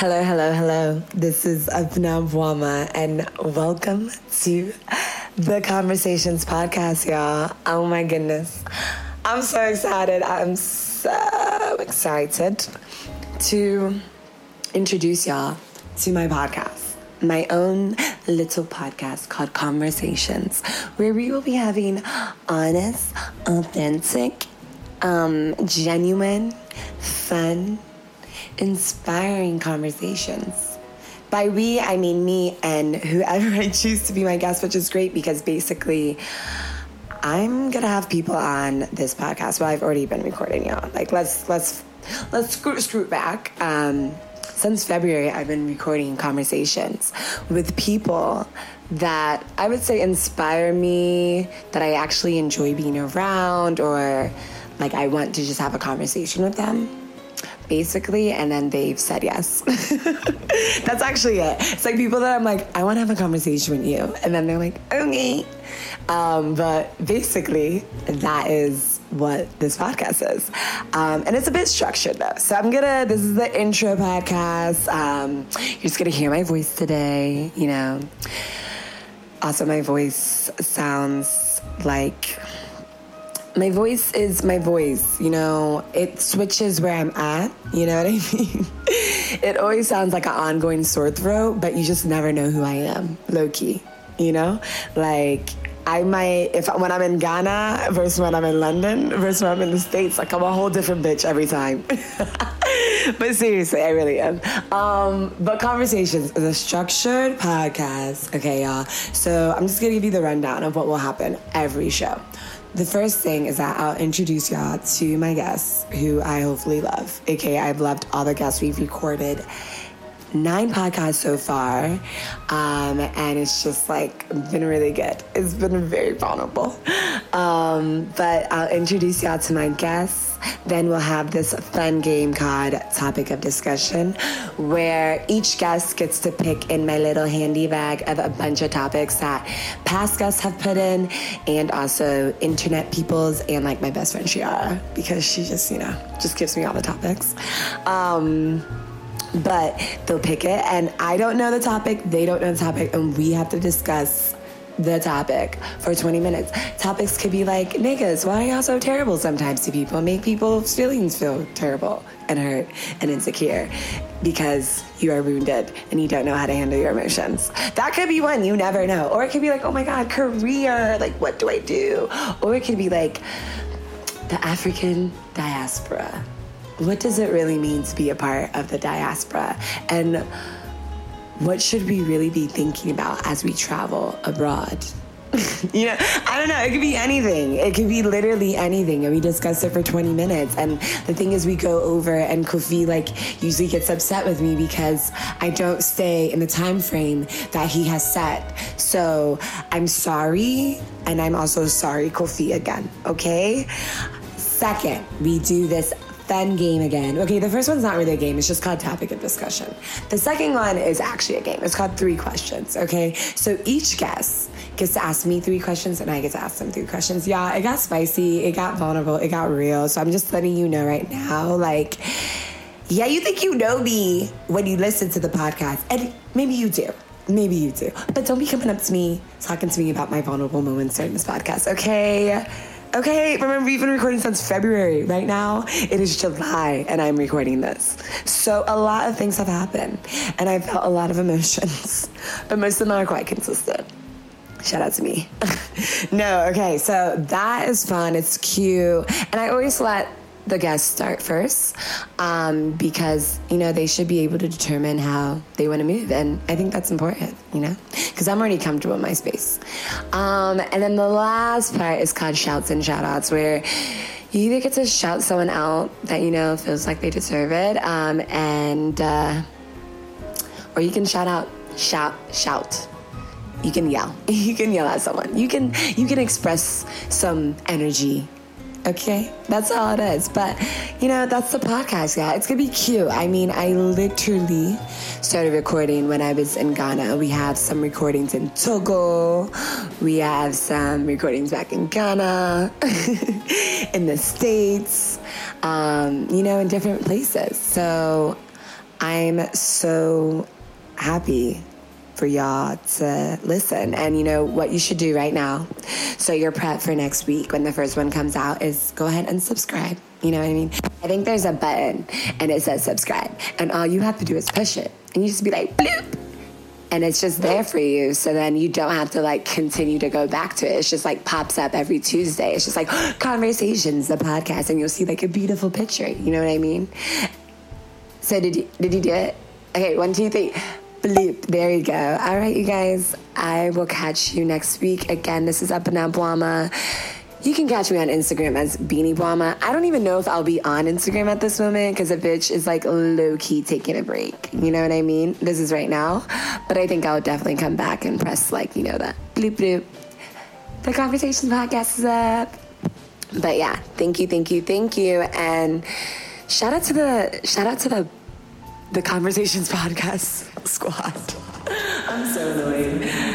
Hello, hello, hello. This is Abna Wama, and welcome to the Conversations Podcast, y'all. Oh my goodness. I'm so excited. I'm so excited to introduce y'all to my podcast, my own little podcast called Conversations, where we will be having honest, authentic, um, genuine, fun, inspiring conversations. By we, I mean me and whoever I choose to be my guest, which is great because basically I'm gonna have people on this podcast. Well, I've already been recording y'all. Like let's let's let's screw screw back. Um, since February, I've been recording conversations with people that I would say inspire me, that I actually enjoy being around, or like I want to just have a conversation with them basically, and then they've said yes. That's actually it. It's like people that I'm like, I want to have a conversation with you, and then they're like, okay. Um, but basically, that is what this podcast is. Um, and it's a bit structured though. So I'm gonna, this is the intro podcast. Um, you're just gonna hear my voice today, you know. Also, my voice sounds like my voice is my voice, you know, it switches where I'm at, you know what I mean? it always sounds like an ongoing sore throat, but you just never know who I am, low key, you know? Like, I might, if when I'm in Ghana versus when I'm in London versus when I'm in the States, like I'm a whole different bitch every time. but seriously, I really am. Um, but Conversations is a structured podcast, okay, y'all? So I'm just gonna give you the rundown of what will happen every show. The first thing is that I'll introduce y'all to my guests who I hopefully love, aka I've loved all the guests we've recorded. Nine podcasts so far, um, and it's just like been really good. It's been very vulnerable. Um, but I'll introduce y'all to my guests. Then we'll have this fun game called Topic of Discussion, where each guest gets to pick in my little handy bag of a bunch of topics that past guests have put in, and also internet people's, and like my best friend Shiara, because she just, you know, just gives me all the topics. Um, but they'll pick it, and I don't know the topic, they don't know the topic, and we have to discuss the topic for 20 minutes. Topics could be like, niggas, why are y'all so terrible sometimes to people? Make people's feelings feel terrible and hurt and insecure because you are wounded and you don't know how to handle your emotions. That could be one, you never know. Or it could be like, oh my God, career, like, what do I do? Or it could be like, the African diaspora. What does it really mean to be a part of the diaspora? And what should we really be thinking about as we travel abroad? you know, I don't know. It could be anything. It could be literally anything. And we discuss it for 20 minutes. And the thing is, we go over, and Kofi like usually gets upset with me because I don't stay in the time frame that he has set. So I'm sorry, and I'm also sorry, Kofi, again. Okay. Second, we do this fun game again. Okay, the first one's not really a game, it's just called topic of discussion. The second one is actually a game. It's called three questions. Okay, so each guest gets to ask me three questions and I get to ask them three questions. Yeah, it got spicy, it got vulnerable, it got real. So I'm just letting you know right now, like, yeah, you think you know me when you listen to the podcast, and maybe you do. Maybe you do. But don't be coming up to me, talking to me about my vulnerable moments during this podcast, okay? Okay, remember we've been recording since February. Right now, it is July and I'm recording this. So a lot of things have happened and I've felt a lot of emotions, but most of them are quite consistent. Shout out to me. no, okay, so that is fun. It's cute. And I always let the guests start first um, because you know they should be able to determine how they want to move and i think that's important you know because i'm already comfortable in my space. Um, and then the last part is called shouts and shout outs where you either get to shout someone out that you know feels like they deserve it um, and uh, or you can shout out shout shout. You can yell. You can yell at someone. You can you can express some energy Okay, that's all it is. But you know, that's the podcast, yeah. It's gonna be cute. I mean, I literally started recording when I was in Ghana. We have some recordings in Togo. We have some recordings back in Ghana, in the States, um, you know, in different places. So I'm so happy for y'all to listen. And you know what you should do right now, so you're prepped for next week when the first one comes out, is go ahead and subscribe. You know what I mean? I think there's a button and it says subscribe, and all you have to do is push it, and you just be like bloop. And it's just there for you. So then you don't have to like continue to go back to it. It's just like pops up every Tuesday. It's just like conversations, the podcast, and you'll see like a beautiful picture. You know what I mean? So did you did you do it? Okay, one, two, three. Bloop. There you go. All right, you guys. I will catch you next week. Again, this is Abana Bwama. You can catch me on Instagram as Beanie Bwama. I don't even know if I'll be on Instagram at this moment because a bitch is like low key taking a break. You know what I mean? This is right now. But I think I'll definitely come back and press like, you know, that bloop bloop. The Conversations podcast is up. But yeah, thank you, thank you, thank you. And shout out to the shout out to the the Conversations podcast squad. I'm so annoyed.